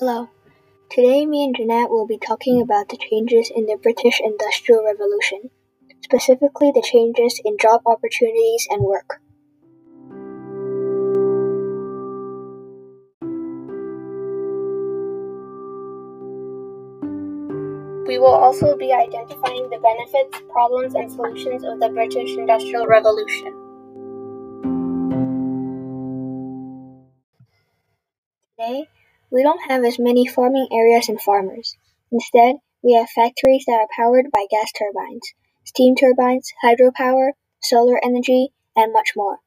Hello. Today, me and Jeanette will be talking about the changes in the British Industrial Revolution, specifically the changes in job opportunities and work. We will also be identifying the benefits, problems, and solutions of the British Industrial Revolution. We don't have as many farming areas and farmers. Instead, we have factories that are powered by gas turbines, steam turbines, hydropower, solar energy, and much more.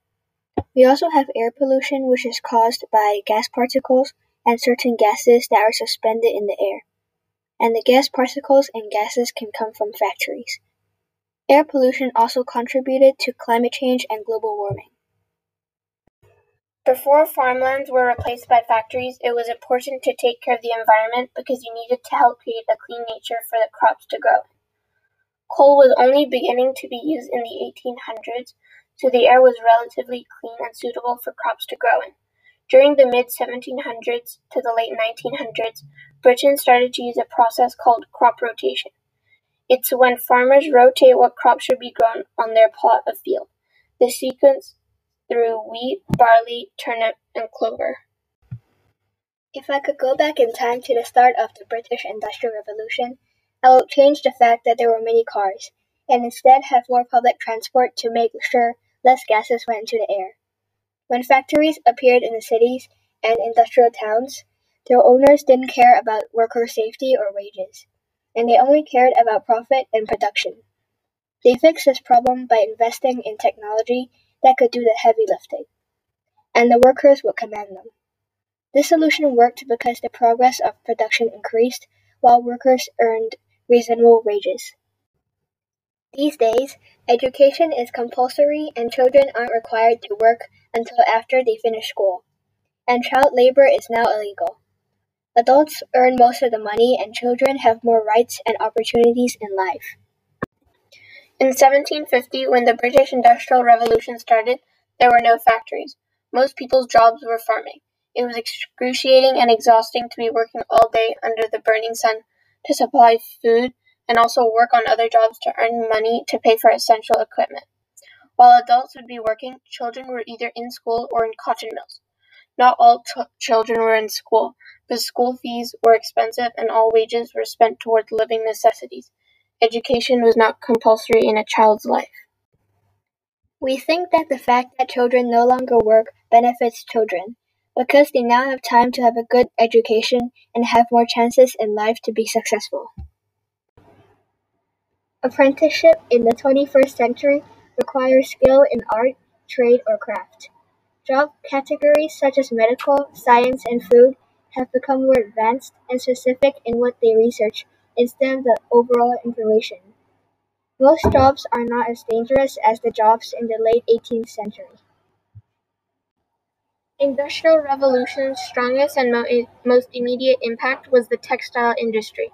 We also have air pollution, which is caused by gas particles and certain gases that are suspended in the air. And the gas particles and gases can come from factories. Air pollution also contributed to climate change and global warming. Before farmlands were replaced by factories, it was important to take care of the environment because you needed to help create a clean nature for the crops to grow. Coal was only beginning to be used in the 1800s, so the air was relatively clean and suitable for crops to grow in. During the mid 1700s to the late 1900s, Britain started to use a process called crop rotation. It's when farmers rotate what crops should be grown on their plot of field. The sequence through wheat, barley, turnip, and clover. If I could go back in time to the start of the British Industrial Revolution, I would change the fact that there were many cars, and instead have more public transport to make sure less gases went into the air. When factories appeared in the cities and industrial towns, their owners didn't care about worker safety or wages, and they only cared about profit and production. They fixed this problem by investing in technology that could do the heavy lifting, and the workers would command them. This solution worked because the progress of production increased while workers earned reasonable wages. These days, education is compulsory and children aren't required to work until after they finish school, and child labor is now illegal. Adults earn most of the money and children have more rights and opportunities in life. In 1750, when the British Industrial Revolution started, there were no factories. Most people's jobs were farming. It was excruciating and exhausting to be working all day under the burning sun to supply food and also work on other jobs to earn money to pay for essential equipment. While adults would be working, children were either in school or in cotton mills. Not all ch- children were in school, but school fees were expensive and all wages were spent towards living necessities. Education was not compulsory in a child's life. We think that the fact that children no longer work benefits children because they now have time to have a good education and have more chances in life to be successful. Apprenticeship in the 21st century requires skill in art, trade, or craft. Job categories such as medical, science, and food have become more advanced and specific in what they research instead of the overall information. Most jobs are not as dangerous as the jobs in the late 18th century. Industrial Revolution's strongest and mo- most immediate impact was the textile industry.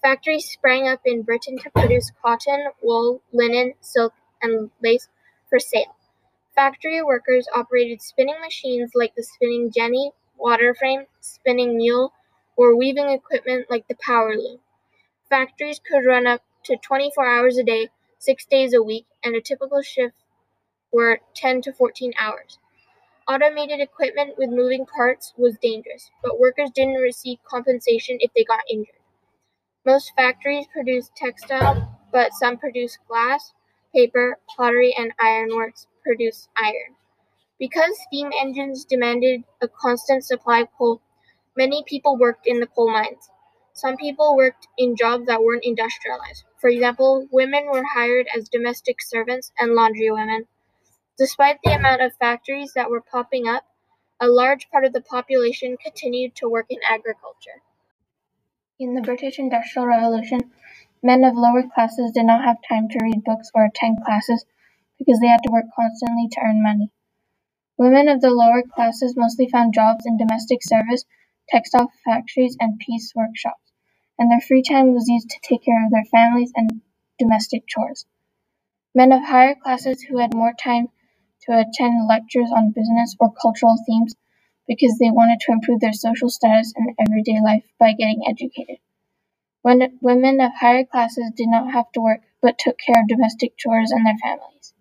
Factories sprang up in Britain to produce cotton, wool, linen, silk, and lace for sale. Factory workers operated spinning machines like the spinning jenny, water frame, spinning mule, or weaving equipment like the power loom. Factories could run up to 24 hours a day, six days a week, and a typical shift were 10 to 14 hours. Automated equipment with moving parts was dangerous, but workers didn't receive compensation if they got injured. Most factories produced textile, but some produced glass, paper, pottery, and ironworks produced iron. Because steam engines demanded a constant supply of coal, many people worked in the coal mines. Some people worked in jobs that weren't industrialized. For example, women were hired as domestic servants and laundry women. Despite the amount of factories that were popping up, a large part of the population continued to work in agriculture. In the British Industrial Revolution, men of lower classes did not have time to read books or attend classes because they had to work constantly to earn money. Women of the lower classes mostly found jobs in domestic service textile factories, and piece workshops, and their free time was used to take care of their families and domestic chores. Men of higher classes who had more time to attend lectures on business or cultural themes because they wanted to improve their social status and everyday life by getting educated. When women of higher classes did not have to work but took care of domestic chores and their families.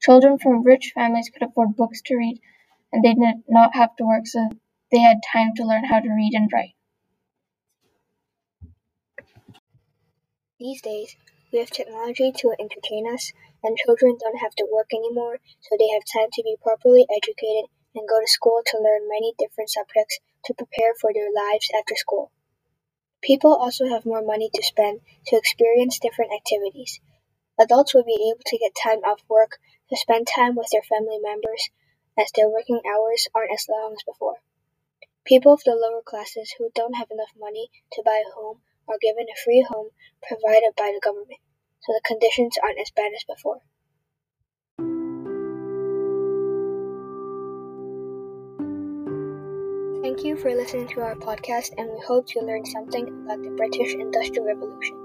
Children from rich families could afford books to read and they did not have to work so they had time to learn how to read and write. These days, we have technology to entertain us, and children don't have to work anymore, so they have time to be properly educated and go to school to learn many different subjects to prepare for their lives after school. People also have more money to spend to experience different activities. Adults will be able to get time off work to spend time with their family members as their working hours aren't as long as before. People of the lower classes who don't have enough money to buy a home are given a free home provided by the government, so the conditions aren't as bad as before. Thank you for listening to our podcast, and we hope you learned something about the British Industrial Revolution.